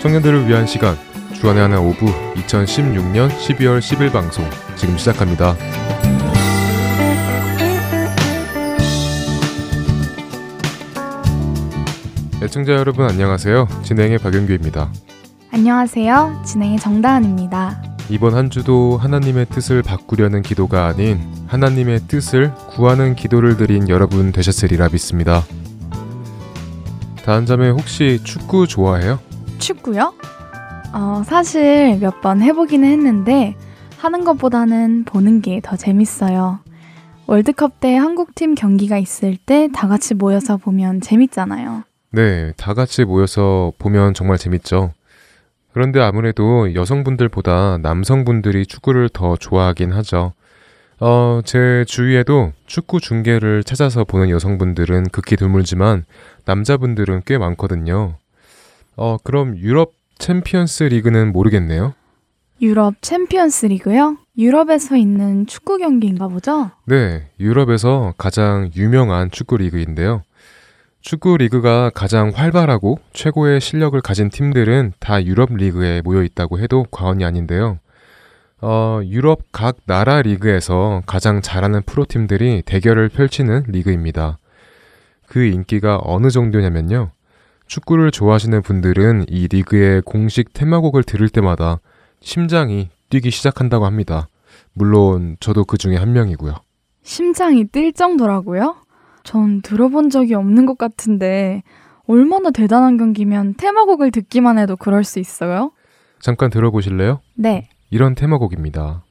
청년들을 위한 시간 주안의 하나 오브 2016년 12월 10일 방송 지금 시작합니다. 애청자 여러분 안녕하세요. 진행의 박영규입니다. 안녕하세요. 진행의 정다은입니다. 이번 한 주도 하나님의 뜻을 바꾸려는 기도가 아닌 하나님의 뜻을 구하는 기도를 드린 여러분 되셨으리라 믿습니다. 다음 자매 혹시 축구 좋아해요? 축구요? 어, 사실 몇 번 해보기는 했는데 하는 것보다는 보는 게 더 재밌어요. 월드컵 때 한국팀 경기가 있을 때 다 같이 모여서 보면 재밌잖아요. 네, 다 같이 모여서 보면 정말 재밌죠. 그런데 아무래도 여성분들보다 남성분들이 축구를 더 좋아하긴 하죠. 어, 제 주위에도 축구 중계를 찾아서 보는 여성분들은 극히 드물지만 남자분들은 꽤 많거든요. 어, 그럼 유럽 챔피언스 리그는 모르겠네요. 유럽 챔피언스 리그요? 유럽에서 있는 축구 경기인가 보죠? 네, 유럽에서 가장 유명한 축구 리그인데요. 축구 리그가 가장 활발하고 최고의 실력을 가진 팀들은 다 유럽 리그에 모여 있다고 해도 과언이 아닌데요. 어, 유럽 각 나라 리그에서 가장 잘하는 프로팀들이 대결을 펼치는 리그입니다. 그 인기가 어느 정도냐면요. 축구를 좋아하시는 분들은 이 리그의 공식 테마곡을 들을 때마다 심장이 뛰기 시작한다고 합니다. 물론 저도 그 중에 한 명이고요. 심장이 뛸 정도라고요? 전 들어본 적이 없는 것 같은데 얼마나 대단한 경기면 테마곡을 듣기만 해도 그럴 수 있어요? 잠깐 들어보실래요? 네. 이런 테마곡입니다.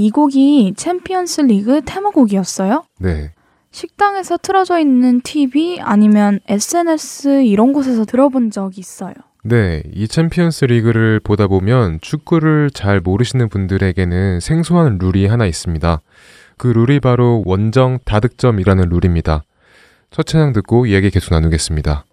이 곡이 챔피언스 리그 테마곡이었어요? 네. 식당에서 틀어져 있는 TV 아니면 SNS 이런 곳에서 들어본 적이 있어요. 네, 이 챔피언스 리그를 보다 보면 축구를 잘 모르시는 분들에게는 생소한 룰이 하나 있습니다. 그 룰이 바로 원정 다득점이라는 룰입니다. 첫 찬양 듣고 이야기 계속 나누겠습니다.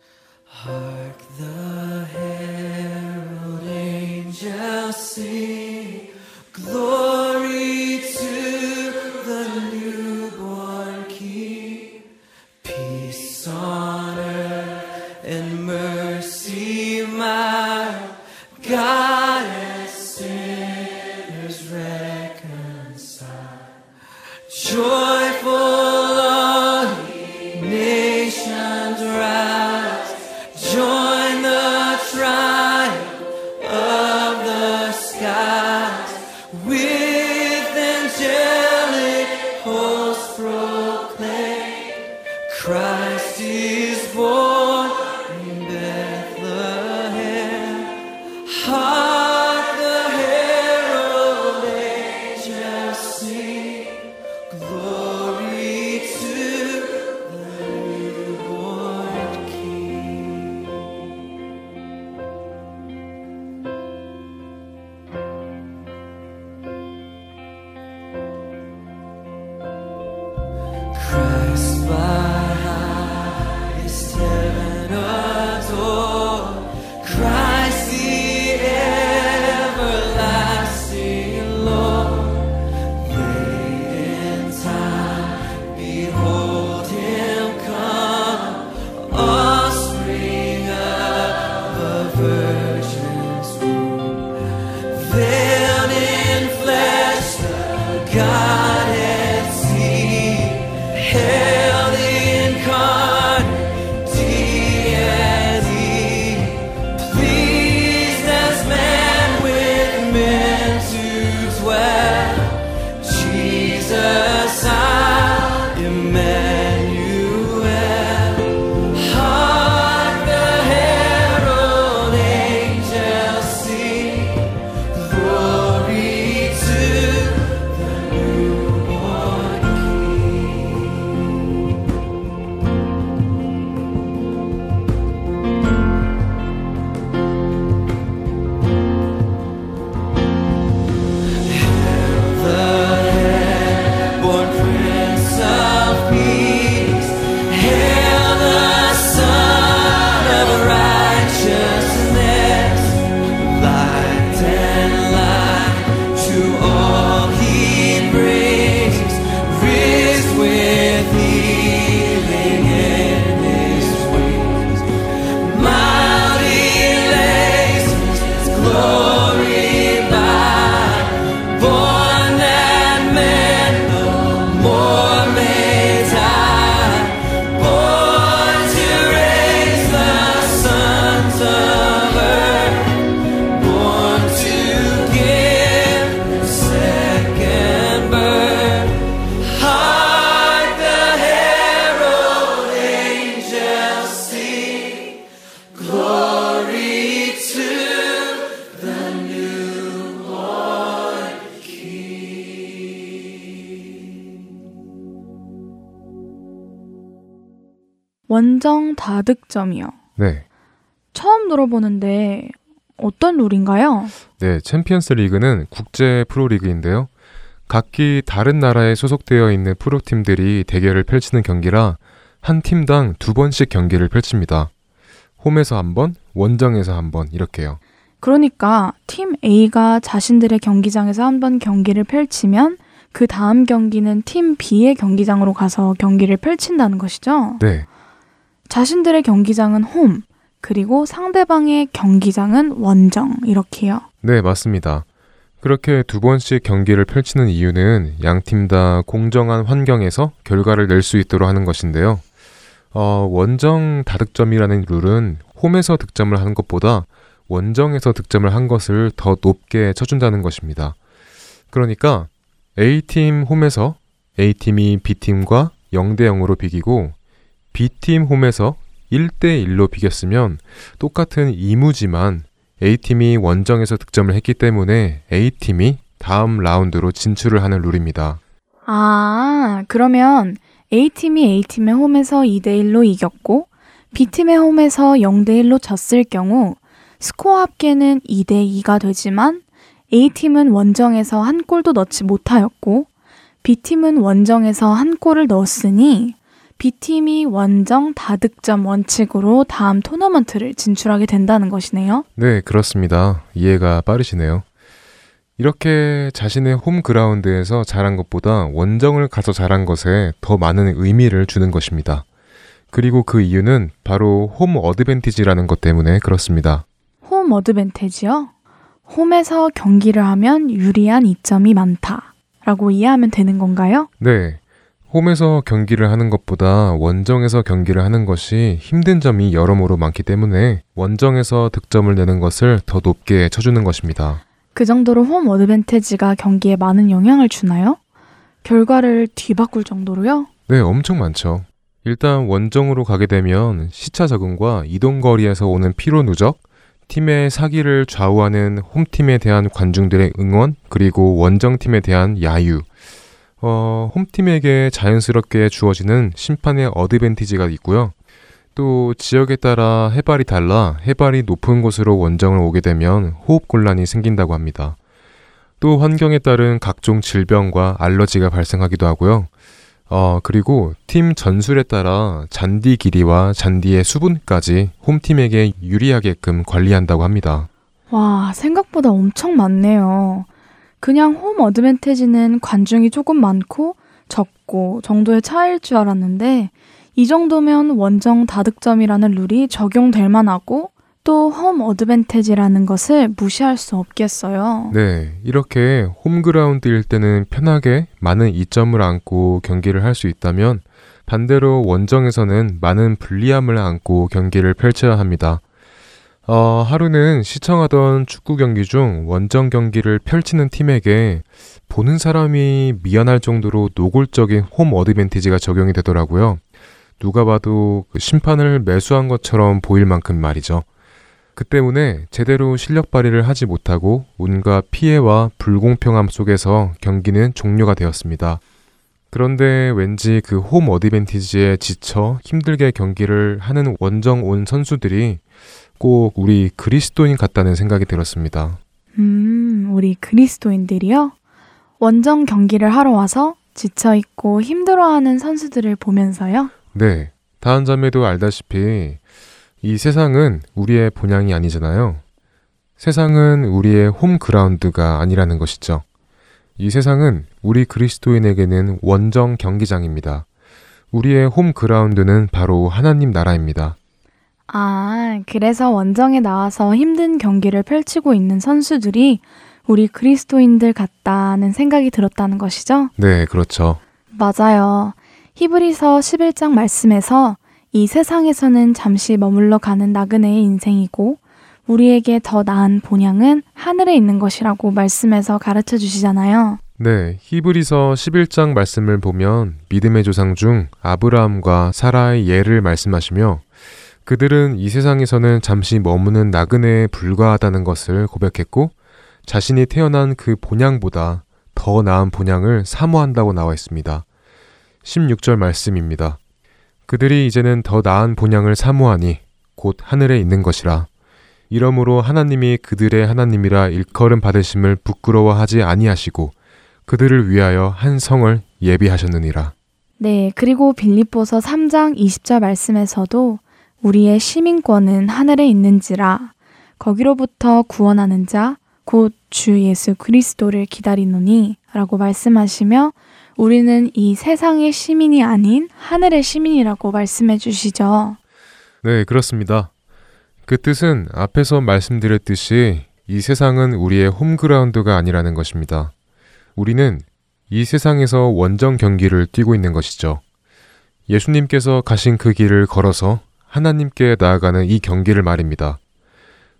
joelho. 원정 다득점이요. 네. 처음 들어보는데 어떤 룰인가요? 네, 챔피언스 리그는 국제 프로리그인데요. 각기 다른 나라에 소속되어 있는 프로팀들이 대결을 펼치는 경기라 한 팀당 두 번씩 경기를 펼칩니다. 홈에서 한 번, 원정에서 한 번 이렇게요. 그러니까 팀 A가 자신들의 경기장에서 한 번 경기를 펼치면 그 다음 경기는 팀 B의 경기장으로 가서 경기를 펼친다는 것이죠. 네, 자신들의 경기장은 홈, 그리고 상대방의 경기장은 원정, 이렇게요. 네, 맞습니다. 그렇게 두 번씩 경기를 펼치는 이유는 양 팀 다 공정한 환경에서 결과를 낼 수 있도록 하는 것인데요. 어, 원정 다득점이라는 룰은 홈에서 득점을 하는 것보다 원정에서 득점을 한 것을 더 높게 쳐준다는 것입니다. 그러니까 A팀 홈에서 A팀이 B팀과 0대 0으로 비기고 B팀 홈에서 1대 1로 비겼으면 똑같은 이무지만 A팀이 원정에서 득점을 했기 때문에 A팀이 다음 라운드로 진출을 하는 룰입니다. 아, 그러면 A팀이 A팀의 홈에서 2대1로 이겼고, B팀의 홈에서 0대1로 졌을 경우, 스코어 합계는 2대2가 되지만, A팀은 원정에서 한 골도 넣지 못하였고, B팀은 원정에서 한 골을 넣었으니, B팀이 원정 다득점 원칙으로 다음 토너먼트를 진출하게 된다는 것이네요. 네, 그렇습니다. 이해가 빠르시네요. 이렇게 자신의 홈 그라운드에서 잘한 것보다 원정을 가서 잘한 것에 더 많은 의미를 주는 것입니다. 그리고 그 이유는 바로 홈 어드밴티지라는 것 때문에 그렇습니다. 홈 어드밴테지요? 홈에서 경기를 하면 유리한 이점이 많다. 라고 이해하면 되는 건가요? 네. 홈에서 경기를 하는 것보다 원정에서 경기를 하는 것이 힘든 점이 여러모로 많기 때문에 원정에서 득점을 내는 것을 더 높게 쳐주는 것입니다. 그 정도로 홈 어드밴테지가 경기에 많은 영향을 주나요? 결과를 뒤바꿀 정도로요? 네, 엄청 많죠. 일단 원정으로 가게 되면 시차 적응과 이동 거리에서 오는 피로 누적, 팀의 사기를 좌우하는 홈팀에 대한 관중들의 응원, 그리고 원정팀에 대한 야유. 어, 홈팀에게 자연스럽게 주어지는 심판의 어드밴티지가 있고요. 또 지역에 따라 해발이 달라 해발이 높은 곳으로 원정을 오게 되면 호흡 곤란이 생긴다고 합니다. 또 환경에 따른 각종 질병과 알러지가 발생하기도 하고요. 어, 그리고 팀 전술에 따라 잔디 길이와 잔디의 수분까지 홈팀에게 유리하게끔 관리한다고 합니다. 와, 생각보다 엄청 많네요. 그냥 홈 어드밴테지는 관중이 조금 많고 적고 정도의 차이일 줄 알았는데 이 정도면 원정 다득점이라는 룰이 적용될 만하고 또 홈 어드밴테지라는 것을 무시할 수 없겠어요. 네, 이렇게 홈그라운드일 때는 편하게 많은 이점을 안고 경기를 할 수 있다면 반대로 원정에서는 많은 불리함을 안고 경기를 펼쳐야 합니다. 어, 하루는 시청하던 축구 경기 중 원정 경기를 펼치는 팀에게 보는 사람이 미안할 정도로 노골적인 홈 어드밴티지가 적용이 되더라고요. 누가 봐도 그 심판을 매수한 것처럼 보일 만큼 말이죠. 그 때문에 제대로 실력 발휘를 하지 못하고 온갖 피해와 불공평함 속에서 경기는 종료가 되었습니다. 그런데 왠지 그 홈 어드밴티지에 지쳐 힘들게 경기를 하는 원정 온 선수들이 꼭 우리 그리스도인 같다는 생각이 들었습니다. 음, 우리 그리스도인들이요? 원정 경기를 하러 와서 지쳐있고 힘들어하는 선수들을 보면서요? 네. 다한 자매도 알다시피 이 세상은 우리의 본향이 아니잖아요. 세상은 우리의 홈 그라운드가 아니라는 것이죠. 이 세상은 우리 그리스도인에게는 원정 경기장입니다. 우리의 홈 그라운드는 바로 하나님 나라입니다. 아, 그래서 원정에 나와서 힘든 경기를 펼치고 있는 선수들이 우리 그리스도인들 같다는 생각이 들었다는 것이죠? 네, 그렇죠. 맞아요. 히브리서 11장 말씀에서 이 세상에서는 잠시 머물러 가는 나그네의 인생이고 우리에게 더 나은 본향은 하늘에 있는 것이라고 말씀에서 가르쳐 주시잖아요. 네, 히브리서 11장 말씀을 보면 믿음의 조상 중 아브라함과 사라의 예를 말씀하시며 그들은 이 세상에서는 잠시 머무는 나그네에 불과하다는 것을 고백했고 자신이 태어난 그 본향보다 더 나은 본향을 사모한다고 나와 있습니다. 16절 말씀입니다. 그들이 이제는 더 나은 본향을 사모하니 곧 하늘에 있는 것이라. 이러므로 하나님이 그들의 하나님이라 일컬음 받으심을 부끄러워하지 아니하시고 그들을 위하여 한 성을 예비하셨느니라. 네, 그리고 빌립보서 3장 20절 말씀에서도 우리의 시민권은 하늘에 있는지라 거기로부터 구원하는 자 곧 주 예수 그리스도를 기다리노니 라고 말씀하시며 우리는 이 세상의 시민이 아닌 하늘의 시민이라고 말씀해 주시죠. 네, 그렇습니다. 그 뜻은 앞에서 말씀드렸듯이 이 세상은 우리의 홈그라운드가 아니라는 것입니다. 우리는 이 세상에서 원정 경기를 뛰고 있는 것이죠. 예수님께서 가신 그 길을 걸어서 하나님께 나아가는 이 경기를 말입니다.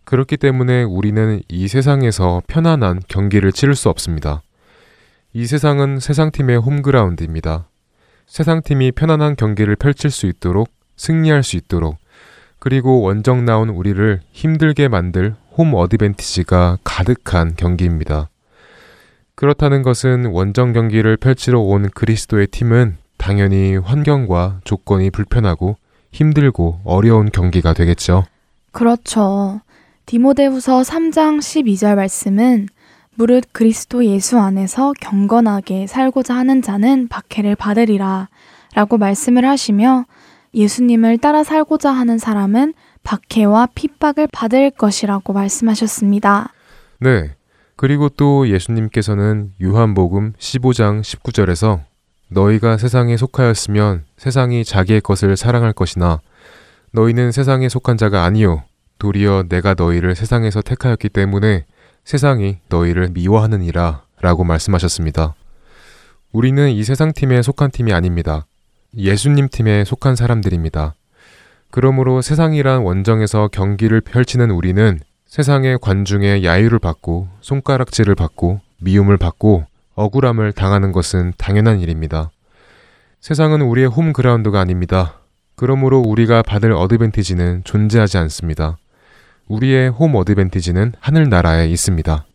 그렇기 때문에 우리는 이 세상에서 편안한 경기를 치를 수 없습니다. 이 세상은 세상팀의 홈그라운드입니다. 세상팀이 편안한 경기를 펼칠 수 있도록 승리할 수 있도록 그리고 원정 나온 우리를 힘들게 만들 홈 어드밴티지가 가득한 경기입니다. 그렇다는 것은 원정 경기를 펼치러 온 그리스도의 팀은 당연히 환경과 조건이 불편하고 힘들고 어려운 경기가 되겠죠. 그렇죠. 디모데후서 3장 12절 말씀은 무릇 그리스도 예수 안에서 경건하게 살고자 하는 자는 박해를 받으리라 라고 말씀을 하시며 예수님을 따라 살고자 하는 사람은 박해와 핍박을 받을 것이라고 말씀하셨습니다. 네. 그리고 또 예수님께서는 요한복음 15장 19절에서 너희가 세상에 속하였으면 세상이 자기의 것을 사랑할 것이나 너희는 세상에 속한 자가 아니요 도리어 내가 너희를 세상에서 택하였기 때문에 세상이 너희를 미워하느니라 라고 말씀하셨습니다. 우리는 이 세상 팀에 속한 팀이 아닙니다. 예수님 팀에 속한 사람들입니다. 그러므로 세상이란 원정에서 경기를 펼치는 우리는 세상의 관중의 야유를 받고 손가락질을 받고 미움을 받고 억울함을 당하는 것은 당연한 일입니다. 세상은 우리의 홈그라운드가 아닙니다. 그러므로 우리가 받을 어드밴티지는 존재하지 않습니다. 우리의 홈 어드밴티지는 하늘나라에 있습니다.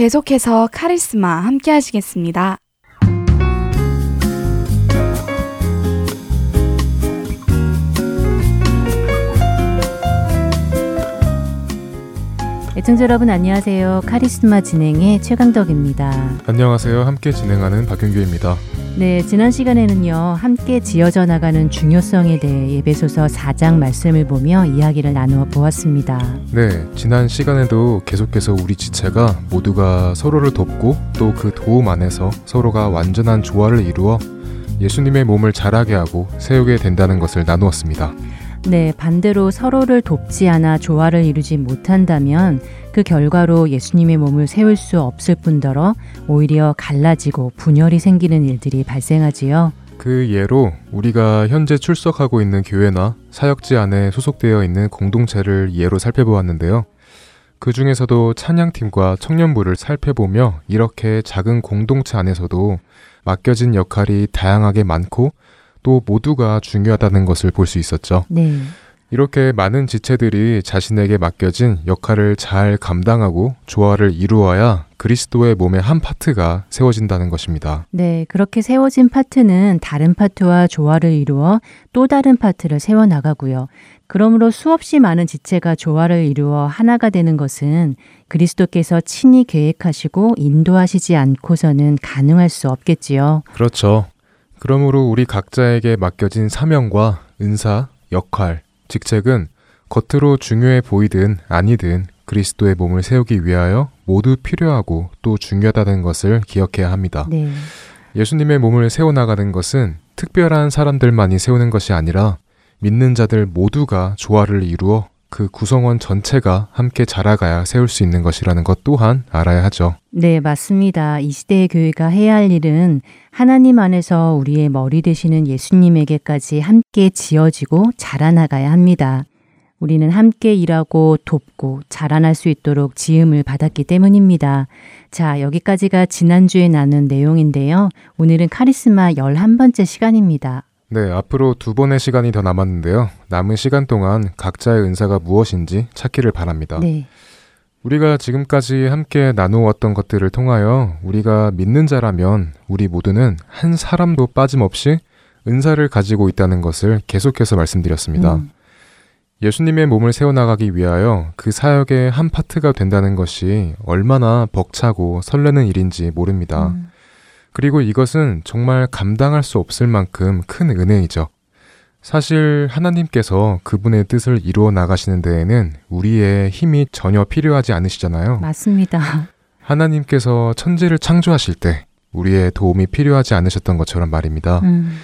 계속해서 카리스마 함께 하시겠습니다. 애청자 여러분 안녕하세요. 카리스마 진행의 최강덕입니다. 안녕하세요. 함께 진행하는 박윤규입니다. 네, 지난 시간에는요. 함께 지어져 나가는 중요성에 대해 예배소서 4장 말씀을 보며 이야기를 나누어 보았습니다. 네, 지난 시간에도 계속해서 우리 지체가 모두가 서로를 돕고 또 그 도움 안에서 서로가 완전한 조화를 이루어 예수님의 몸을 자라게 하고 세우게 된다는 것을 나누었습니다. 네, 반대로 서로를 돕지 않아 조화를 이루지 못한다면 그 결과로 예수님의 몸을 세울 수 없을 뿐더러 오히려 갈라지고 분열이 생기는 일들이 발생하지요. 그 예로 우리가 현재 출석하고 있는 교회나 사역지 안에 소속되어 있는 공동체를 예로 살펴보았는데요. 그 중에서도 찬양팀과 청년부를 살펴보며 이렇게 작은 공동체 안에서도 맡겨진 역할이 다양하게 많고 또 모두가 중요하다는 것을 볼 수 있었죠. 네. 이렇게 많은 지체들이 자신에게 맡겨진 역할을 잘 감당하고 조화를 이루어야 그리스도의 몸의 한 파트가 세워진다는 것입니다. 네, 그렇게 세워진 파트는 다른 파트와 조화를 이루어 또 다른 파트를 세워 나가고요. 그러므로 수없이 많은 지체가 조화를 이루어 하나가 되는 것은 그리스도께서 친히 계획하시고 인도하시지 않고서는 가능할 수 없겠지요. 그렇죠. 그러므로 우리 각자에게 맡겨진 사명과 은사, 역할, 직책은 겉으로 중요해 보이든 아니든 그리스도의 몸을 세우기 위하여 모두 필요하고 또 중요하다는 것을 기억해야 합니다. 네. 예수님의 몸을 세워나가는 것은 특별한 사람들만이 세우는 것이 아니라 믿는 자들 모두가 조화를 이루어 그 구성원 전체가 함께 자라가야 세울 수 있는 것이라는 것 또한 알아야 하죠. 네, 맞습니다. 이 시대의 교회가 해야 할 일은 하나님 안에서 우리의 머리 되시는 예수님에게까지 함께 지어지고 자라나가야 합니다. 우리는 함께 일하고 돕고 자라날 수 있도록 지음을 받았기 때문입니다. 자, 여기까지가 지난주에 나눈 내용인데요. 오늘은 카리스마 11번째 시간입니다. 네, 앞으로 두 번의 시간이 더 남았는데요. 남은 시간 동안 각자의 은사가 무엇인지 찾기를 바랍니다. 네. 우리가 지금까지 함께 나누었던 것들을 통하여 우리가 믿는 자라면 우리 모두는 한 사람도 빠짐없이 은사를 가지고 있다는 것을 계속해서 말씀드렸습니다. 음. 예수님의 몸을 세워나가기 위하여 그 사역의 한 파트가 된다는 것이 얼마나 벅차고 설레는 일인지 모릅니다. 음. 그리고 이것은 정말 감당할 수 없을 만큼 큰 은혜이죠. 사실 하나님께서 그분의 뜻을 이루어 나가시는 데에는 우리의 힘이 전혀 필요하지 않으시잖아요. 맞습니다. 하나님께서 천지를 창조하실 때 우리의 도움이 필요하지 않으셨던 것처럼 말입니다. 음.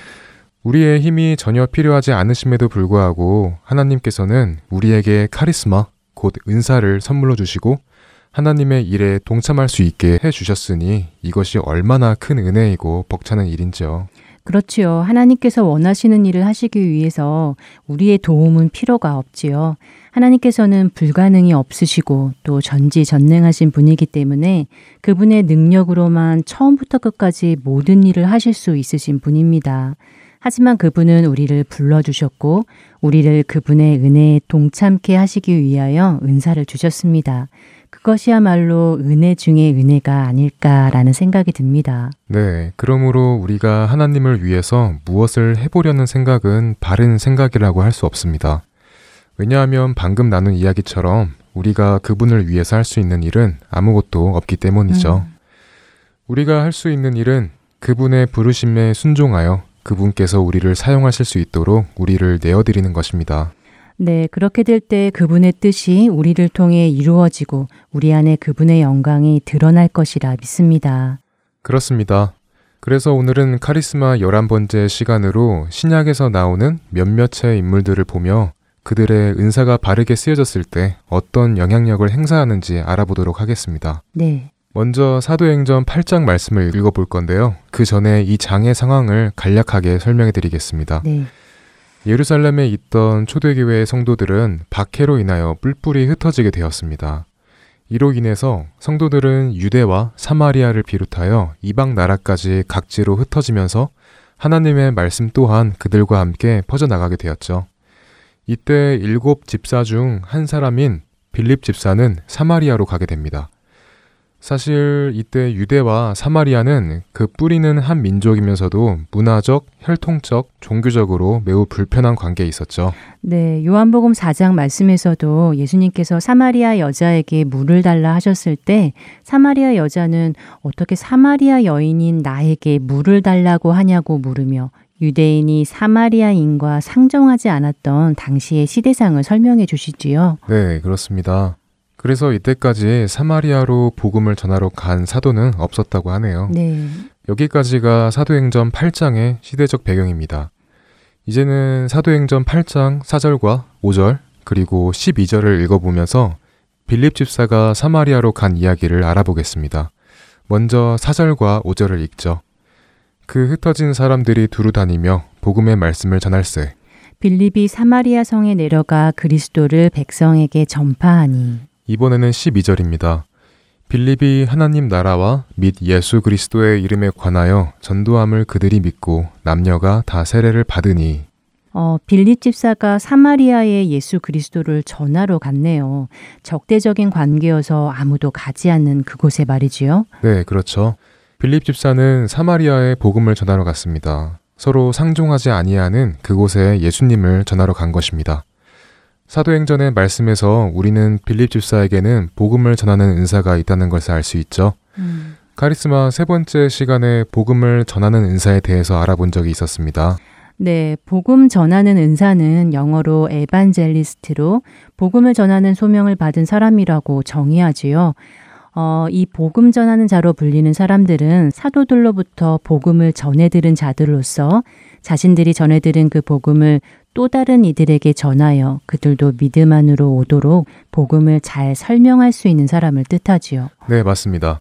우리의 힘이 전혀 필요하지 않으심에도 불구하고 하나님께서는 우리에게 카리스마, 곧 은사를 선물로 주시고 하나님의 일에 동참할 수 있게 해 주셨으니 이것이 얼마나 큰 은혜이고 벅차는 일인지요. 그렇지요. 하나님께서 원하시는 일을 하시기 위해서 우리의 도움은 필요가 없지요. 하나님께서는 불가능이 없으시고 또 전지전능하신 분이기 때문에 그분의 능력으로만 처음부터 끝까지 모든 일을 하실 수 있으신 분입니다. 하지만 그분은 우리를 불러주셨고 우리를 그분의 은혜에 동참케 하시기 위하여 은사를 주셨습니다. 그것이야말로 은혜 중의 은혜가 아닐까라는 생각이 듭니다. 네, 그러므로 우리가 하나님을 위해서 무엇을 해보려는 생각은 바른 생각이라고 할 수 없습니다. 왜냐하면 방금 나눈 이야기처럼 우리가 그분을 위해서 할 수 있는 일은 아무것도 없기 때문이죠. 음. 우리가 할 수 있는 일은 그분의 부르심에 순종하여 그분께서 우리를 사용하실 수 있도록 우리를 내어드리는 것입니다. 네, 그렇게 될 때 그분의 뜻이 우리를 통해 이루어지고 우리 안에 그분의 영광이 드러날 것이라 믿습니다. 그렇습니다. 그래서 오늘은 카리스마 11번째 시간으로 신약에서 나오는 몇몇의 인물들을 보며 그들의 은사가 바르게 쓰여졌을 때 어떤 영향력을 행사하는지 알아보도록 하겠습니다. 네. 먼저 사도행전 8장 말씀을 읽어볼 건데요. 그 전에 이 장의 상황을 간략하게 설명해 드리겠습니다. 네. 예루살렘에 있던 초대교회의 성도들은 박해로 인하여 뿔뿔이 흩어지게 되었습니다. 이로 인해서 성도들은 유대와 사마리아를 비롯하여 이방 나라까지 각지로 흩어지면서 하나님의 말씀 또한 그들과 함께 퍼져나가게 되었죠. 이때 일곱 집사 중 한 사람인 빌립 집사는 사마리아로 가게 됩니다. 사실 이때 유대와 사마리아는 그 뿌리는 한 민족이면서도 문화적, 혈통적, 종교적으로 매우 불편한 관계에 있었죠. 네, 요한복음 4장 말씀에서도 예수님께서 사마리아 여자에게 물을 달라 하셨을 때 사마리아 여자는 어떻게 사마리아 여인인 나에게 물을 달라고 하냐고 물으며 유대인이 사마리아인과 상종하지 않았던 당시의 시대상을 설명해 주시지요. 네, 그렇습니다. 그래서 이때까지 사마리아로 복음을 전하러 간 사도는 없었다고 하네요. 네. 여기까지가 사도행전 8장의 시대적 배경입니다. 이제는 사도행전 8장 4절과 5절 그리고 12절을 읽어보면서 빌립 집사가 사마리아로 간 이야기를 알아보겠습니다. 먼저 4절과 5절을 읽죠. 그 흩어진 사람들이 두루 다니며 복음의 말씀을 전할세. 빌립이 사마리아 성에 내려가 그리스도를 백성에게 전파하니 이번에는 12절입니다. 빌립이 하나님 나라와 및 예수 그리스도의 이름에 관하여 전도함을 그들이 믿고 남녀가 다 세례를 받으니 어, 빌립 집사가 사마리아에 예수 그리스도를 전하러 갔네요. 적대적인 관계여서 아무도 가지 않는 그곳에 말이지요. 네, 그렇죠. 빌립 집사는 사마리아에 복음을 전하러 갔습니다. 서로 상종하지 아니하는 그곳에 예수님을 전하러 간 것입니다. 사도행전의 말씀에서 우리는 빌립 집사에게는 복음을 전하는 은사가 있다는 것을 알 수 있죠. 음. 카리스마 세 번째 시간에 복음을 전하는 은사에 대해서 알아본 적이 있었습니다. 네, 복음 전하는 은사는 영어로 에반젤리스트로 복음을 전하는 소명을 받은 사람이라고 정의하지요. 어, 이 복음 전하는 자로 불리는 사람들은 사도들로부터 복음을 전해 들은 자들로서 자신들이 전해 들은 그 복음을 또 다른 이들에게 전하여 그들도 믿음 안으로 오도록 복음을 잘 설명할 수 있는 사람을 뜻하지요. 네, 맞습니다.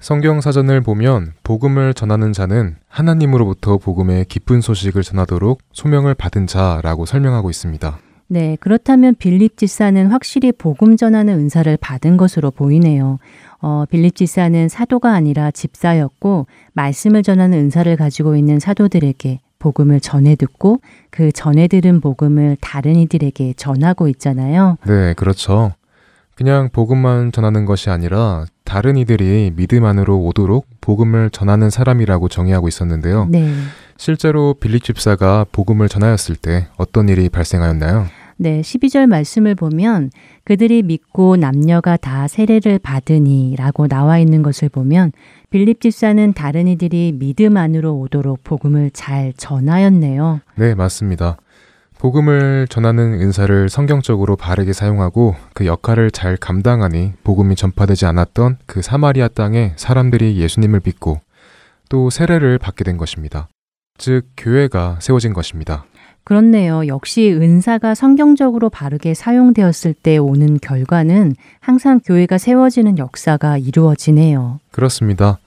성경 사전을 보면 복음을 전하는 자는 하나님으로부터 복음의 기쁜 소식을 전하도록 소명을 받은 자라고 설명하고 있습니다. 네, 그렇다면 빌립 지사는 확실히 복음 전하는 은사를 받은 것으로 보이네요. 어, 빌립 지사는 사도가 아니라 집사였고 말씀을 전하는 은사를 가지고 있는 사도들에게 복음을 전해 듣고 그 전해 들은 복음을 다른 이들에게 전하고 있잖아요. 네, 그렇죠. 그냥 복음만 전하는 것이 아니라 다른 이들이 믿음 안으로 오도록 복음을 전하는 사람이라고 정의하고 있었는데요. 네. 실제로 빌립 집사가 복음을 전하였을 때 어떤 일이 발생하였나요? 네, 12절 말씀을 보면 그들이 믿고 남녀가 다 세례를 받으니 라고 나와 있는 것을 보면 빌립 집사는 다른 이들이 믿음 안으로 오도록 복음을 잘 전하였네요. 네, 맞습니다. 복음을 전하는 은사를 성경적으로 바르게 사용하고 그 역할을 잘 감당하니 복음이 전파되지 않았던 그 사마리아 땅에 사람들이 예수님을 믿고 또 세례를 받게 된 것입니다. 즉, 교회가 세워진 것입니다. 그렇네요. 역시 은사가 성경적으로 바르게 사용되었을 때 오는 결과는 항상 교회가 세워지는 역사가 이루어지네요. 그렇습니다.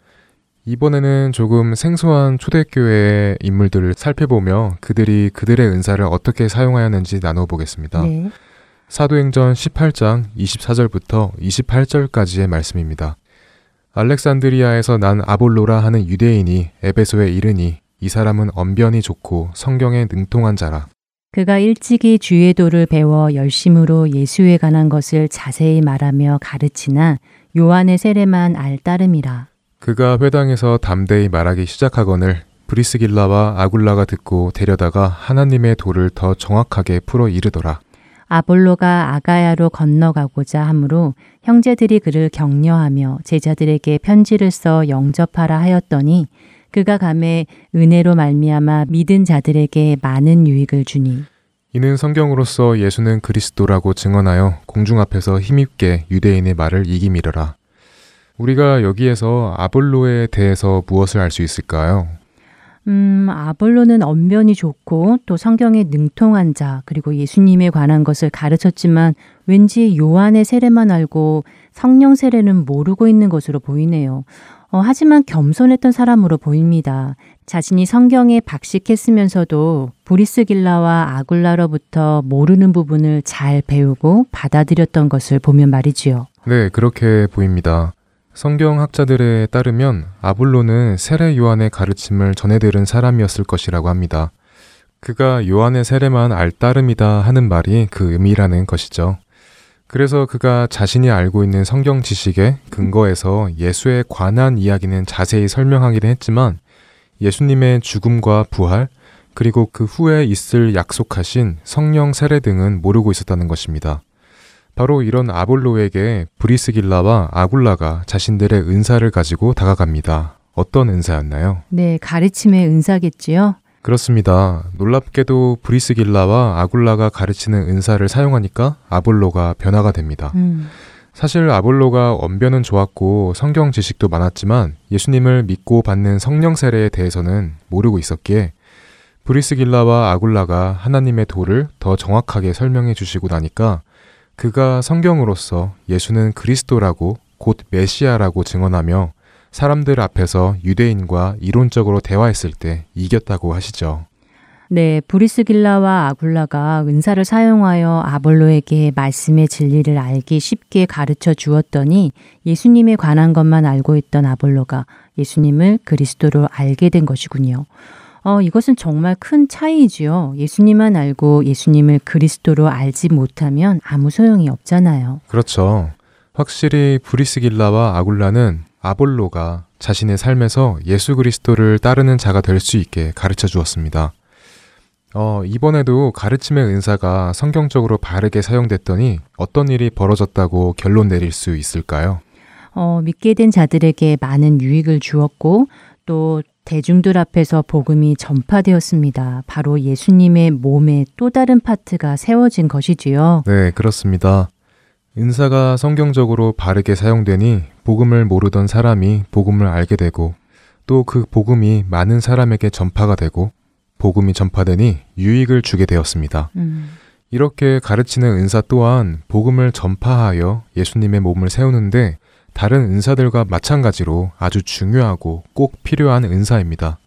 이번에는 조금 생소한 초대교회의 인물들을 살펴보며 그들이 그들의 은사를 어떻게 사용하였는지 나눠보겠습니다. 네. 사도행전 18장 24절부터 28절까지의 말씀입니다. 알렉산드리아에서 난 아볼로라 하는 유대인이 에베소에 이르니 이 사람은 언변이 좋고 성경에 능통한 자라. 그가 일찍이 주의 도를 배워 열심으로 예수에 관한 것을 자세히 말하며 가르치나 요한의 세례만 알 따름이라. 그가 회당에서 담대히 말하기 시작하거늘 브리스길라와 아굴라가 듣고 데려다가 하나님의 도를 더 정확하게 풀어 이르더라. 아볼로가 아가야로 건너가고자 하므로 형제들이 그를 격려하며 제자들에게 편지를 써 영접하라 하였더니 그가 감에 은혜로 말미암아 믿은 자들에게 많은 유익을 주니 이는 성경으로서 예수는 그리스도라고 증언하여 공중 앞에서 힘입게 유대인의 말을 이기미려라. 우리가 여기에서 아볼로에 대해서 무엇을 알 수 있을까요? 음, 아볼로는 언변이 좋고 또 성경에 능통한 자, 그리고 예수님에 관한 것을 가르쳤지만 왠지 요한의 세례만 알고 성령 세례는 모르고 있는 것으로 보이네요. 어, 하지만 겸손했던 사람으로 보입니다. 자신이 성경에 박식했으면서도 브리스 길라와 아굴라로부터 모르는 부분을 잘 배우고 받아들였던 것을 보면 말이지요. 네, 그렇게 보입니다. 성경학자들에 따르면 아볼로는 세례 요한의 가르침을 전해 들은 사람이었을 것이라고 합니다. 그가 요한의 세례만 알 따름이다 하는 말이 그 의미라는 것이죠. 그래서 그가 자신이 알고 있는 성경 지식에 근거해서 예수에 관한 이야기는 자세히 설명하기는 했지만 예수님의 죽음과 부활, 그리고 그 후에 있을 약속하신 성령 세례 등은 모르고 있었다는 것입니다. 바로 이런 아볼로에게 브리스길라와 아굴라가 자신들의 은사를 가지고 다가갑니다. 어떤 은사였나요? 네, 가르침의 은사겠지요. 그렇습니다. 놀랍게도 브리스길라와 아굴라가 가르치는 은사를 사용하니까 아볼로가 변화가 됩니다. 음, 사실 아볼로가 언변은 좋았고 성경 지식도 많았지만 예수님을 믿고 받는 성령 세례에 대해서는 모르고 있었기에 브리스길라와 아굴라가 하나님의 도를 더 정확하게 설명해 주시고 나니까 그가 성경으로서 예수는 그리스도라고 곧 메시아라고 증언하며 사람들 앞에서 유대인과 이론적으로 대화했을 때 이겼다고 하시죠. 네, 브리스길라와 아굴라가 은사를 사용하여 아볼로에게 말씀의 진리를 알기 쉽게 가르쳐 주었더니 예수님에 관한 것만 알고 있던 아볼로가 예수님을 그리스도로 알게 된 것이군요. 어, 이것은 정말 큰 차이지요. 예수님만 알고 예수님을 그리스도로 알지 못하면 아무 소용이 없잖아요. 그렇죠. 확실히 브리스길라와 아굴라는 아볼로가 자신의 삶에서 예수 그리스도를 따르는 자가 될 수 있게 가르쳐 주었습니다. 어, 이번에도 가르침의 은사가 성경적으로 바르게 사용됐더니 어떤 일이 벌어졌다고 결론 내릴 수 있을까요? 어, 믿게 된 자들에게 많은 유익을 주었고 또 대중들 앞에서 복음이 전파되었습니다. 바로 예수님의 몸의 또 다른 파트가 세워진 것이지요. 네, 그렇습니다. 은사가 성경적으로 바르게 사용되니 복음을 모르던 사람이 복음을 알게 되고 또 그 복음이 많은 사람에게 전파가 되고 복음이 전파되니 유익을 주게 되었습니다. 음, 이렇게 가르치는 은사 또한 복음을 전파하여 예수님의 몸을 세우는데 다른 은사들과 마찬가지로 아주 중요하고 꼭 필요한 은사입니다.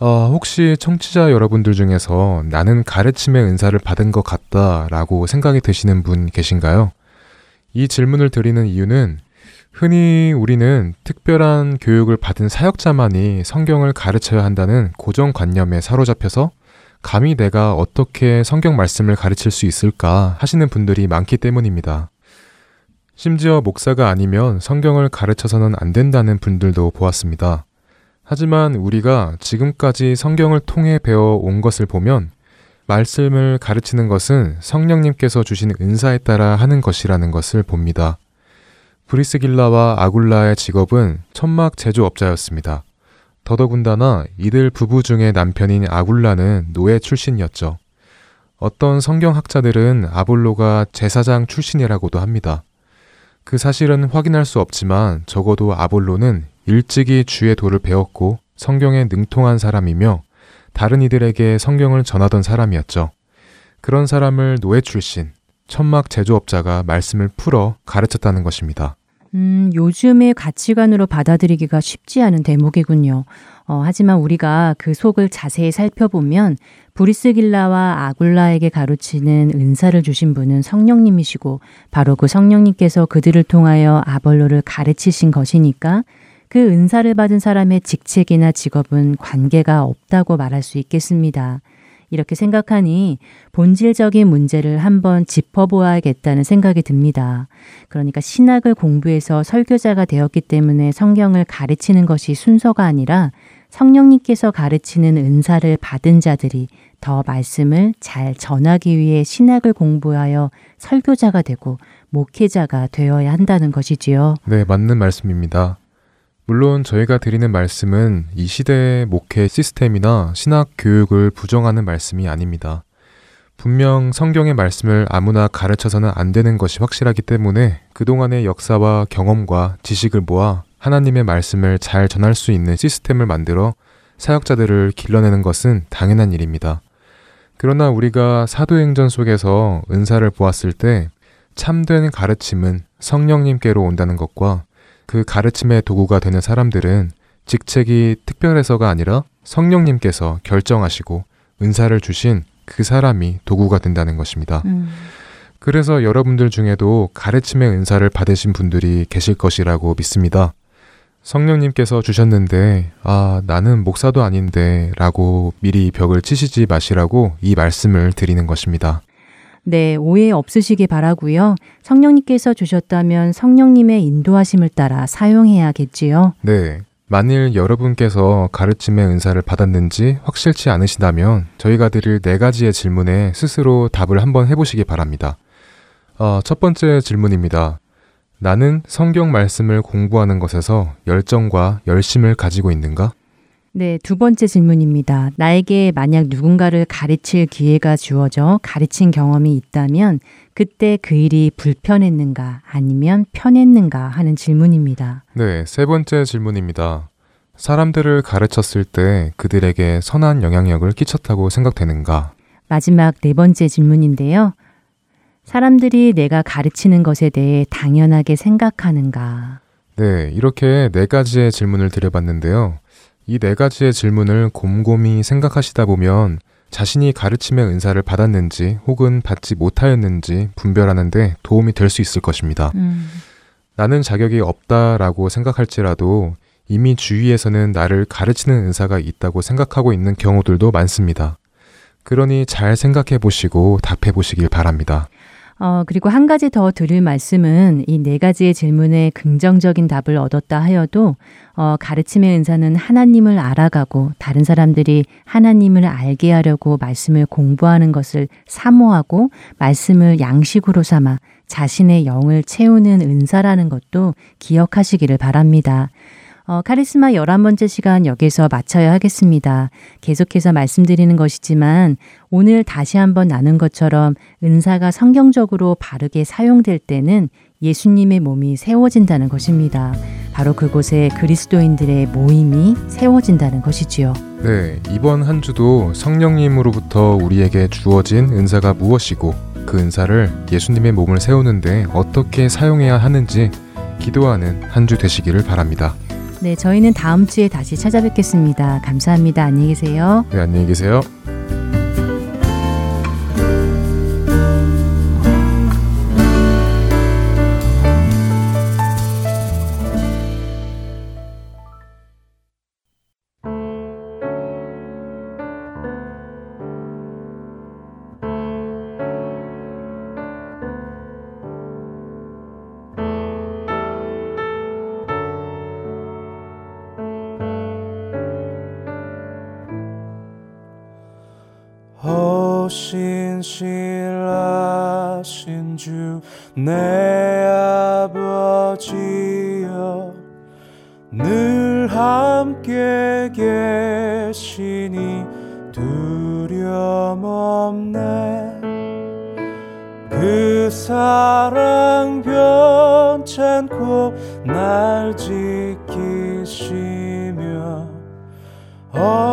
어, 혹시 청취자 여러분들 중에서 나는 가르침의 은사를 받은 것 같다라고 생각이 드시는 분 계신가요? 이 질문을 드리는 이유는 흔히 우리는 특별한 교육을 받은 사역자만이 성경을 가르쳐야 한다는 고정관념에 사로잡혀서 감히 내가 어떻게 성경 말씀을 가르칠 수 있을까 하시는 분들이 많기 때문입니다. 심지어 목사가 아니면 성경을 가르쳐서는 안 된다는 분들도 보았습니다. 하지만 우리가 지금까지 성경을 통해 배워온 것을 보면 말씀을 가르치는 것은 성령님께서 주신 은사에 따라 하는 것이라는 것을 봅니다. 브리스길라와 아굴라의 직업은 천막 제조업자였습니다. 더더군다나 이들 부부 중에 남편인 아굴라는 노예 출신이었죠. 어떤 성경학자들은 아볼로가 제사장 출신이라고도 합니다. 그 사실은 확인할 수 없지만 적어도 아볼로는 일찍이 주의 도를 배웠고 성경에 능통한 사람이며 다른 이들에게 성경을 전하던 사람이었죠. 그런 사람을 노예 출신, 천막 제조업자가 말씀을 풀어 가르쳤다는 것입니다. 음, 요즘의 가치관으로 받아들이기가 쉽지 않은 대목이군요. 어, 하지만 우리가 그 속을 자세히 살펴보면 브리스길라와 아굴라에게 가르치는 은사를 주신 분은 성령님이시고 바로 그 성령님께서 그들을 통하여 아벌로를 가르치신 것이니까 그 은사를 받은 사람의 직책이나 직업은 관계가 없다고 말할 수 있겠습니다. 이렇게 생각하니 본질적인 문제를 한번 짚어보아야겠다는 생각이 듭니다. 그러니까 신학을 공부해서 설교자가 되었기 때문에 성경을 가르치는 것이 순서가 아니라 성령님께서 가르치는 은사를 받은 자들이 더 말씀을 잘 전하기 위해 신학을 공부하여 설교자가 되고 목회자가 되어야 한다는 것이지요. 네, 맞는 말씀입니다. 물론 저희가 드리는 말씀은 이 시대의 목회 시스템이나 신학 교육을 부정하는 말씀이 아닙니다. 분명 성경의 말씀을 아무나 가르쳐서는 안 되는 것이 확실하기 때문에 그동안의 역사와 경험과 지식을 모아 하나님의 말씀을 잘 전할 수 있는 시스템을 만들어 사역자들을 길러내는 것은 당연한 일입니다. 그러나 우리가 사도행전 속에서 은사를 보았을 때 참된 가르침은 성령님께로 온다는 것과 그 가르침의 도구가 되는 사람들은 직책이 특별해서가 아니라 성령님께서 결정하시고 은사를 주신 그 사람이 도구가 된다는 것입니다. 음, 그래서 여러분들 중에도 가르침의 은사를 받으신 분들이 계실 것이라고 믿습니다. 성령님께서 주셨는데, 아, 나는 목사도 아닌데, 라고 미리 벽을 치시지 마시라고 이 말씀을 드리는 것입니다. 네, 오해 없으시기 바라고요. 성령님께서 주셨다면 성령님의 인도하심을 따라 사용해야겠지요. 네. 만일 여러분께서 가르침의 은사를 받았는지 확실치 않으시다면 저희가 드릴 네 가지의 질문에 스스로 답을 한번 해보시기 바랍니다. 어, 첫 번째 질문입니다. 나는 성경 말씀을 공부하는 것에서 열정과 열심을 가지고 있는가? 네, 두 번째 질문입니다. 나에게 만약 누군가를 가르칠 기회가 주어져 가르친 경험이 있다면 그때 그 일이 불편했는가 아니면 편했는가 하는 질문입니다. 네, 세 번째 질문입니다. 사람들을 가르쳤을 때 그들에게 선한 영향력을 끼쳤다고 생각되는가? 마지막 네 번째 질문인데요. 사람들이 내가 가르치는 것에 대해 당연하게 생각하는가? 네, 이렇게 네 가지의 질문을 드려봤는데요. 이 네 가지의 질문을 곰곰이 생각하시다 보면 자신이 가르침의 은사를 받았는지 혹은 받지 못하였는지 분별하는데 도움이 될 수 있을 것입니다. 음, 나는 자격이 없다라고 생각할지라도 이미 주위에서는 나를 가르치는 은사가 있다고 생각하고 있는 경우들도 많습니다. 그러니 잘 생각해 보시고 답해 보시길 바랍니다. 어, 그리고 한 가지 더 드릴 말씀은 이 네 가지의 질문에 긍정적인 답을 얻었다 하여도 어, 가르침의 은사는 하나님을 알아가고 다른 사람들이 하나님을 알게 하려고 말씀을 공부하는 것을 사모하고 말씀을 양식으로 삼아 자신의 영을 채우는 은사라는 것도 기억하시기를 바랍니다. 어, 카리스마 11번째 시간 여기서 마쳐야 하겠습니다. 계속해서 말씀드리는 것이지만 오늘 다시 한번 나눈 것처럼 은사가 성경적으로 바르게 사용될 때는 예수님의 몸이 세워진다는 것입니다. 바로 그곳에 그리스도인들의 모임이 세워진다는 것이지요. 네, 이번 한 주도 성령님으로부터 우리에게 주어진 은사가 무엇이고 그 은사를 예수님의 몸을 세우는데 어떻게 사용해야 하는지 기도하는 한 주 되시기를 바랍니다. 네, 저희는 다음 주에 다시 찾아뵙겠습니다. 감사합니다. 안녕히 계세요. 네, 안녕히 계세요. 내 아버지여 늘 함께 계시니 두려움 없네. 그 사랑 변찮고 날 지키시며 어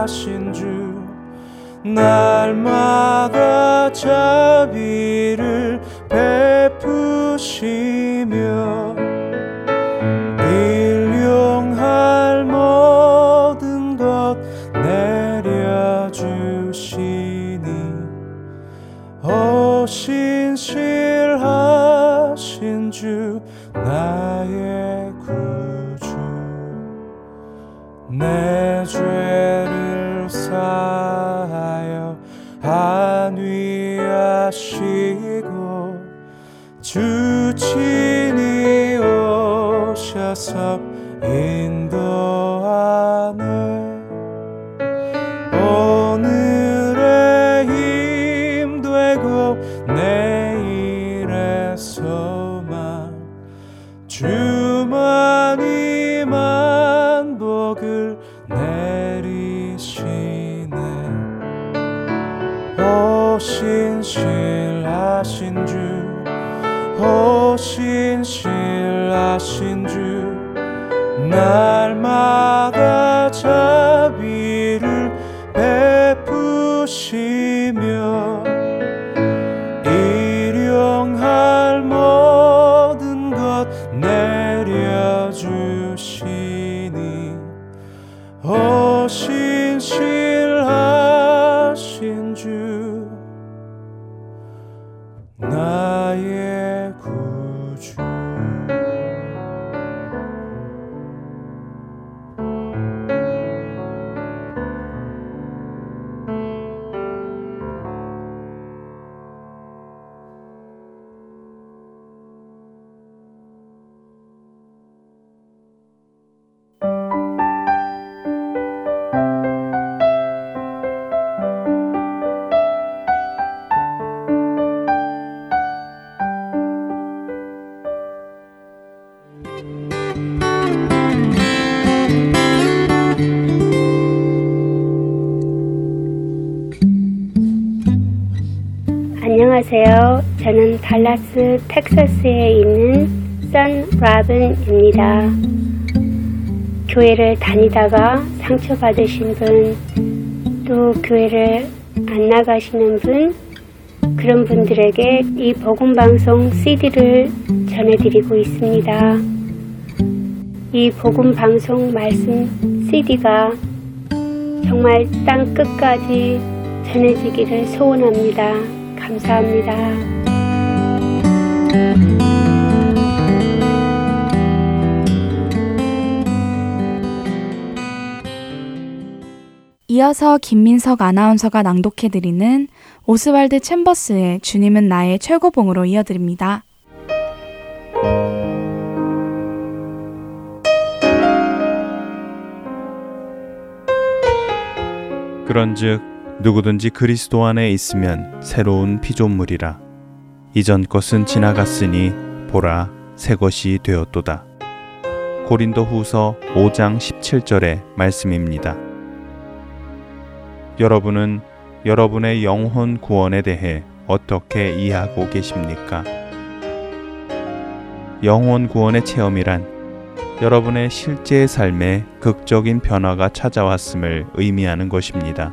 하신 주, 날마다 자비를 베푸시며 안녕하세요. 저는 달라스, 텍사스에 있는 선 라븐입니다. 교회를 다니다가 상처받으신 분, 또 교회를 안 나가시는 분, 그런 분들에게 이 복음방송 CD를 전해드리고 있습니다. 이 복음방송 말씀 CD가 정말 땅 끝까지 전해지기를 소원합니다. 감사합니다. 이어서 김민석 아나운서가 낭독해드리는 오스왈드 챔버스의 주님은 나의 최고봉으로 이어드립니다. 그런즉 누구든지 그리스도 안에 있으면 새로운 피조물이라 이전 것은 지나갔으니 보라 새 것이 되었도다. 고린도 후서 5장 17절의 말씀입니다. 여러분은 여러분의 영혼 구원에 대해 어떻게 이해하고 계십니까? 영혼 구원의 체험이란 여러분의 실제 삶에 극적인 변화가 찾아왔음을 의미하는 것입니다.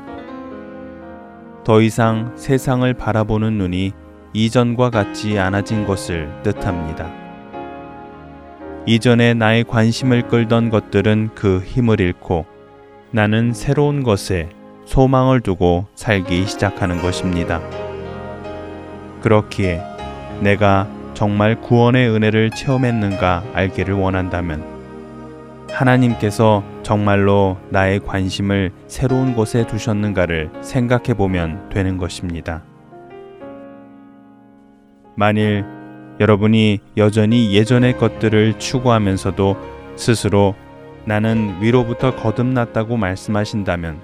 더 이상 세상을 바라보는 눈이 이전과 같지 않아진 것을 뜻합니다. 이전에 나의 관심을 끌던 것들은 그 힘을 잃고 나는 새로운 것에 소망을 두고 살기 시작하는 것입니다. 그렇기에 내가 정말 구원의 은혜를 체험했는가 알기를 원한다면 하나님께서 정말로 나의 관심을 새로운 곳에 두셨는가를 생각해 보면 되는 것입니다. 만일 여러분이 여전히 예전의 것들을 추구하면서도 스스로 나는 위로부터 거듭났다고 말씀하신다면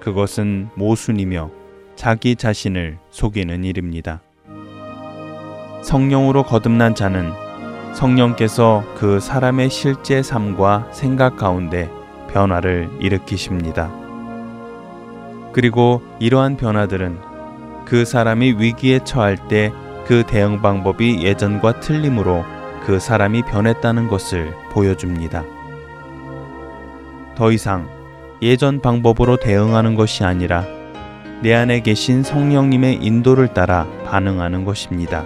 그것은 모순이며 자기 자신을 속이는 일입니다. 성령으로 거듭난 자는 성령께서 그 사람의 실제 삶과 생각 가운데 변화를 일으키십니다. 그리고 이러한 변화들은 그 사람이 위기에 처할 때 그 대응 방법이 예전과 틀림으로 그 사람이 변했다는 것을 보여줍니다. 더 이상 예전 방법으로 대응하는 것이 아니라 내 안에 계신 성령님의 인도를 따라 반응하는 것입니다.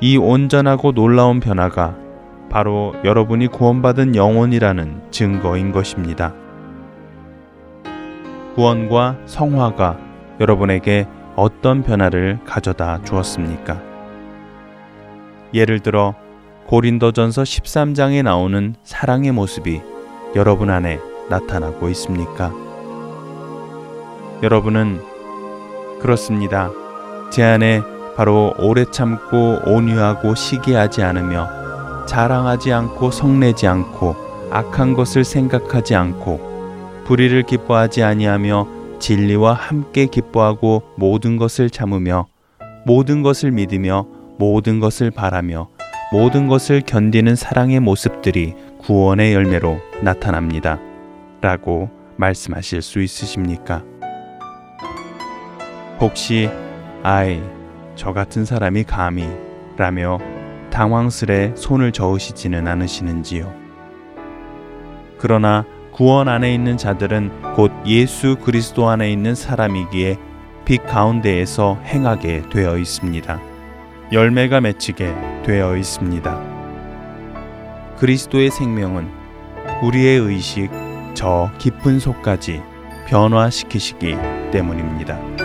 이 온전하고 놀라운 변화가 바로 여러분이 구원받은 영혼이라는 증거인 것입니다. 구원과 성화가 여러분에게 어떤 변화를 가져다 주었습니까? 예를 들어 고린도전서 13장에 나오는 사랑의 모습이 여러분 안에 나타나고 있습니까? 여러분은 그렇습니다. 제 안에 바로 오래 참고 온유하고 시기하지 않으며 자랑하지 않고 성내지 않고 악한 것을 생각하지 않고 불의를 기뻐하지 아니하며 진리와 함께 기뻐하고 모든 것을 참으며 모든 것을 믿으며 모든 것을 바라며 모든 것을 견디는 사랑의 모습들이 구원의 열매로 나타납니다. 라고 말씀하실 수 있으십니까? 혹시 아이, 저 같은 사람이 감히 라며 당황스레 손을 저으시지는 않으시는지요. 그러나 구원 안에 있는 자들은 곧 예수 그리스도 안에 있는 사람이기에 빛 가운데에서 행하게 되어 있습니다. 열매가 맺히게 되어 있습니다. 그리스도의 생명은 우리의 의식 저 깊은 속까지 변화시키시기 때문입니다.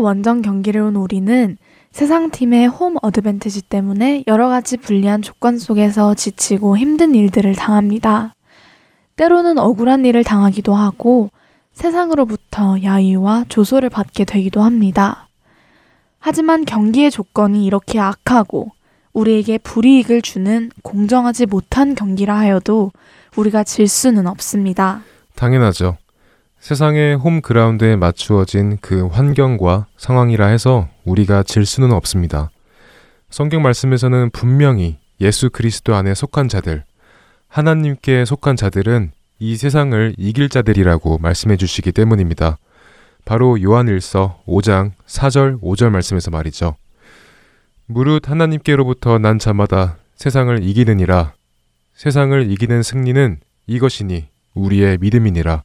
원정 경기를 온 우리는 세상 팀의 홈 어드밴티지 때문에 여러 가지 불리한 조건 속에서 지치고 힘든 일들을 당합니다. 때로는 억울한 일을 당하기도 하고 세상으로부터 야유와 조소를 받게 되기도 합니다. 하지만 경기의 조건이 이렇게 악하고 우리에게 불이익을 주는 공정하지 못한 경기라 하여도 우리가 질 수는 없습니다. 당연하죠. 세상의 홈그라운드에 맞추어진 그 환경과 상황이라 해서 우리가 질 수는 없습니다. 성경 말씀에서는 분명히 예수 그리스도 안에 속한 자들, 하나님께 속한 자들은 이 세상을 이길 자들이라고 말씀해 주시기 때문입니다. 바로 요한일서 5장 4절 5절 말씀에서 말이죠. 무릇 하나님께로부터 난 자마다 세상을 이기느니라. 세상을 이기는 승리는 이것이니 우리의 믿음이니라.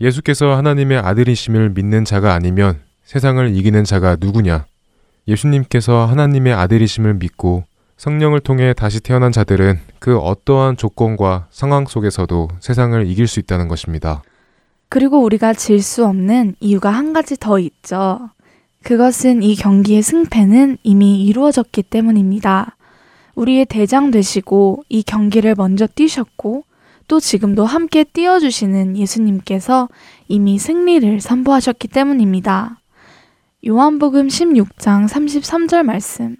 예수께서 하나님의 아들이심을 믿는 자가 아니면 세상을 이기는 자가 누구냐? 예수님께서 하나님의 아들이심을 믿고 성령을 통해 다시 태어난 자들은 그 어떠한 조건과 상황 속에서도 세상을 이길 수 있다는 것입니다. 그리고 우리가 질 수 없는 이유가 한 가지 더 있죠. 그것은 이 경기의 승패는 이미 이루어졌기 때문입니다. 우리의 대장 되시고 이 경기를 먼저 뛰셨고 또 지금도 함께 뛰어주시는 예수님께서 이미 승리를 선포하셨기 때문입니다. 요한복음 16장 33절 말씀.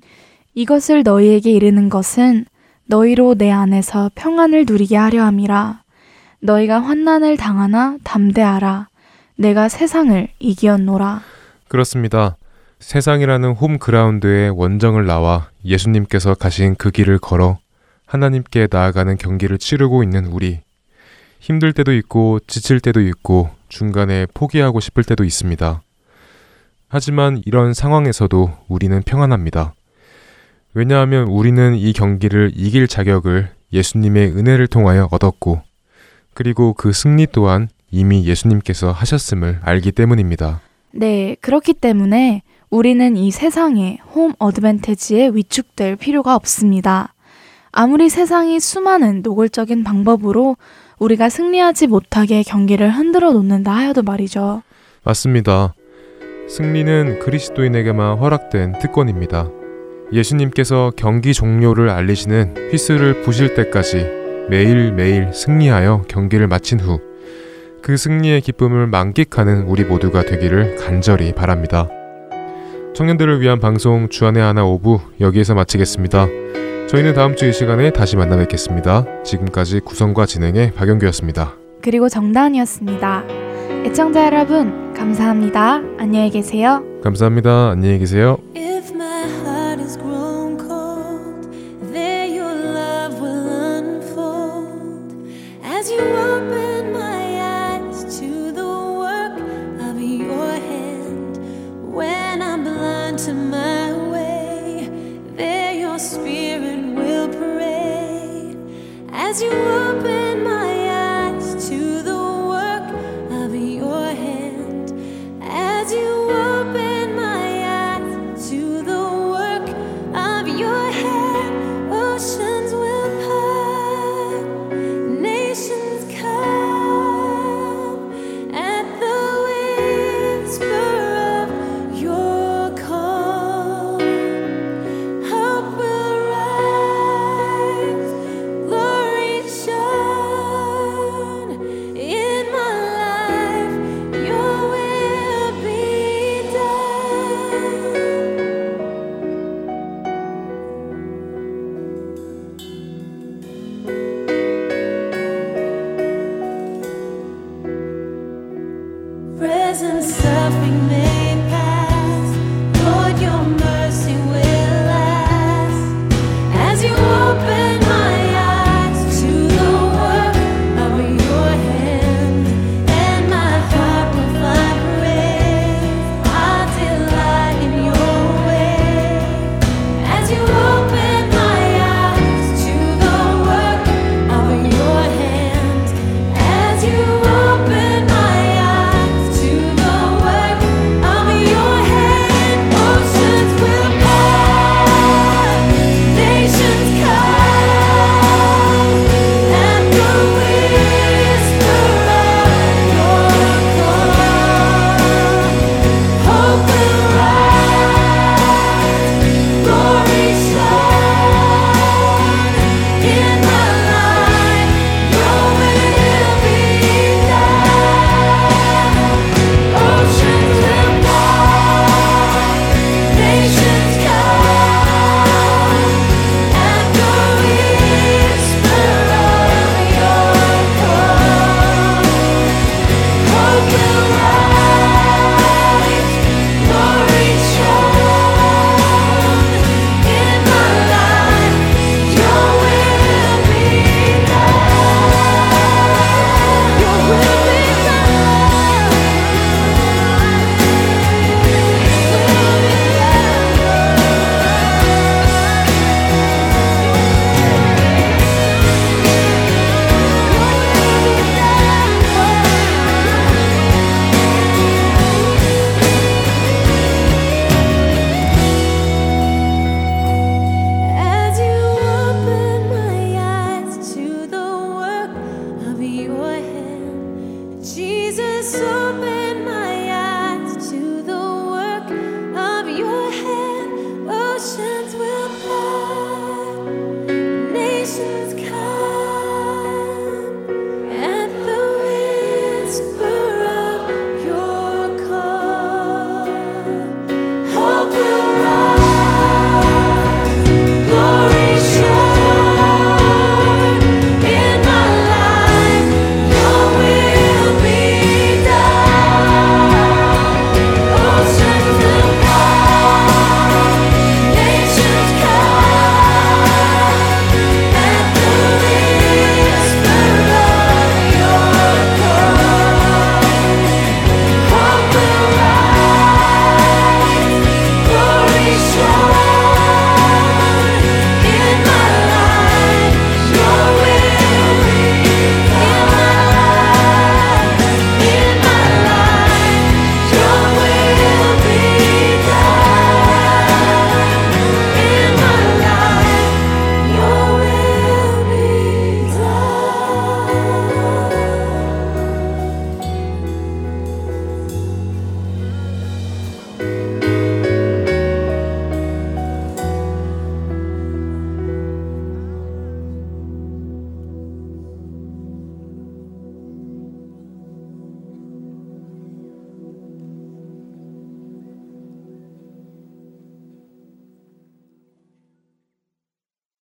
이것을 너희에게 이르는 것은 너희로 내 안에서 평안을 누리게 하려 함이라. 너희가 환난을 당하나 담대하라. 내가 세상을 이기었노라. 그렇습니다. 세상이라는 홈그라운드에 원정을 나와 예수님께서 가신 그 길을 걸어 하나님께 나아가는 경기를 치르고 있는 우리. 힘들 때도 있고 지칠 때도 있고 중간에 포기하고 싶을 때도 있습니다. 하지만 이런 상황에서도 우리는 평안합니다. 왜냐하면 우리는 이 경기를 이길 자격을 예수님의 은혜를 통하여 얻었고, 그리고 그 승리 또한 이미 예수님께서 하셨음을 알기 때문입니다. 네, 그렇기 때문에 우리는 이 세상에 홈 어드밴티지에 위축될 필요가 없습니다. 아무리 세상이 수많은 노골적인 방법으로 우리가 승리하지 못하게 경기를 흔들어 놓는다 하여도 말이죠. 맞습니다. 승리는 그리스도인에게만 허락된 특권입니다. 예수님께서 경기 종료를 알리시는 휘슬을 부실 때까지 매일매일 승리하여 경기를 마친 후 그 승리의 기쁨을 만끽하는 우리 모두가 되기를 간절히 바랍니다. 청년들을 위한 방송 주안의 하나 오부 여기에서 마치겠습니다. 저희는 다음 주 이 시간에 다시 만나 뵙겠습니다. 지금까지 구성과 진행의 박영규였습니다. 그리고 정다은이었습니다. 애청자 여러분, 감사합니다. 안녕히 계세요. 감사합니다. 안녕히 계세요.